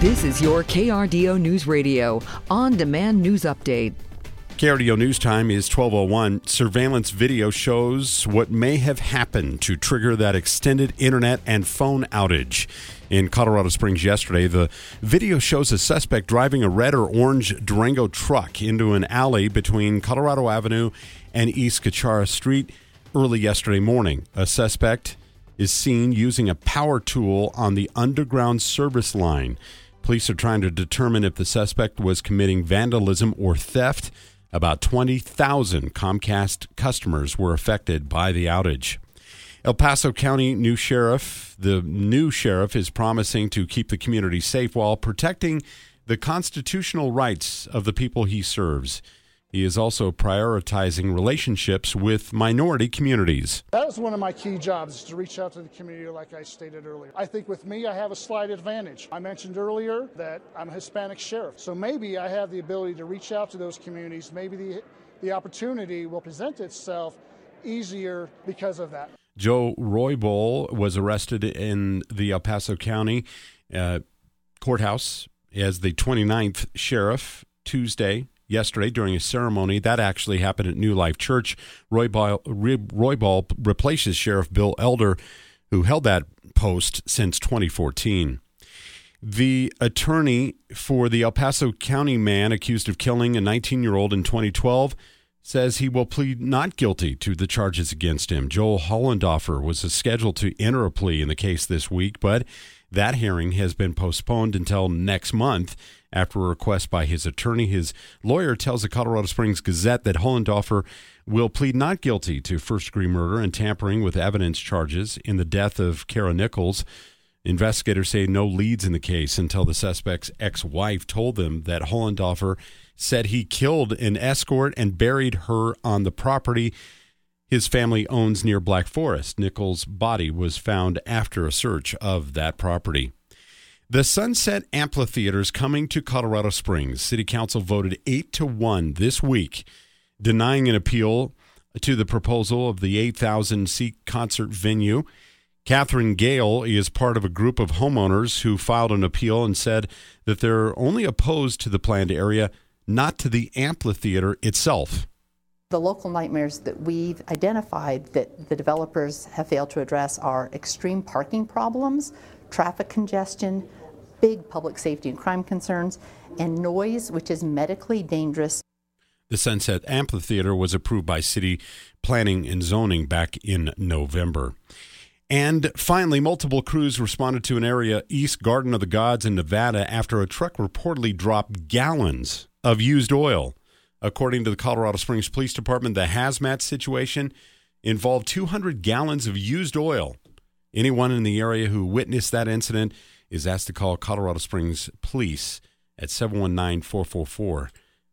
This is your KRDO News Radio on demand news update. KRDO News Time is 1201. Surveillance video shows what may have happened to trigger that extended internet and phone outage. In Colorado Springs yesterday, the video shows a suspect driving a red or orange Durango truck into an alley between Colorado Avenue and East Cucharras Street early yesterday morning. A suspect is seen using a power tool on the underground service line. Police are trying to determine if the suspect was committing vandalism or theft. About 20,000 Comcast customers were affected by the outage. El Paso County new sheriff, the new sheriff is promising to keep the community safe while protecting the constitutional rights of the people he serves. He is also prioritizing relationships with minority communities. That is one of my key jobs, is to reach out to the community like I stated earlier. I think with me, I have a slight advantage. I mentioned earlier that I'm a Hispanic sheriff, so maybe I have the ability to reach out to those communities. Maybe the, the opportunity will present itself easier because of that. Joe Roybal was arrested in the El Paso County uh, courthouse as the 29th sheriff Tuesday yesterday during a ceremony. That actually happened at New Life Church. Roybal, Roy Ball replaces Sheriff Bill Elder, who held that post since 2014. The attorney for the El Paso County man accused of killing a 19 year old in 2012 says he will plead not guilty to the charges against him. Joel Hollendorfer was scheduled to enter a plea in the case this week, but that hearing has been postponed until next month after a request by his attorney. His lawyer tells the Colorado Springs Gazette that Hollendorfer will plead not guilty to first degree murder and tampering with evidence charges in the death of Kara Nichols. Investigators say no leads in the case until the suspect's ex wife told them that Hollendorfer said he killed an escort and buried her on the property his family owns near Black Forest. Nichols' body was found after a search of that property. The Sunset Amphitheater is coming to Colorado Springs. City Council voted 8 to 1 this week, denying an appeal to the proposal of the 8,000 seat concert venue. Catherine Gale is part of a group of homeowners who filed an appeal and said that they're only opposed to the planned area, not to the amphitheater itself. The local nightmares that we've identified that the developers have failed to address are extreme parking problems, traffic congestion, big public safety and crime concerns, and noise, which is medically dangerous. The Sunset Amphitheater was approved by City Planning and Zoning back in November. And finally, multiple crews responded to an area east Garden of the Gods in Nevada after a truck reportedly dropped gallons of used oil. According to the Colorado Springs Police Department, the hazmat situation involved 200 gallons of used oil. Anyone in the area who witnessed that incident is asked to call Colorado Springs Police at 719 444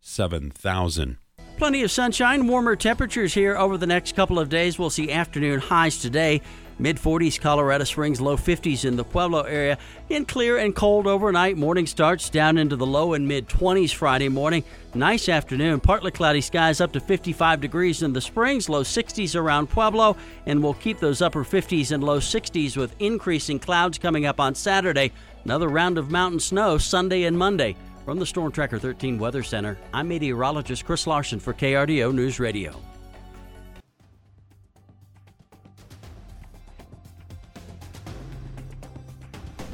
7000. Plenty of sunshine, warmer temperatures here over the next couple of days. We'll see afternoon highs today. Mid 40s Colorado Springs, low 50s in the Pueblo area. In clear and cold overnight. Morning starts down into the low and mid 20s Friday morning. Nice afternoon. Partly cloudy skies up to 55 degrees in the Springs, low 60s around Pueblo, and we'll keep those upper 50s and low 60s with increasing clouds coming up on Saturday. Another round of mountain snow Sunday and Monday. From the Storm Tracker 13 Weather Center, I'm meteorologist Chris Larson for KRDO News Radio.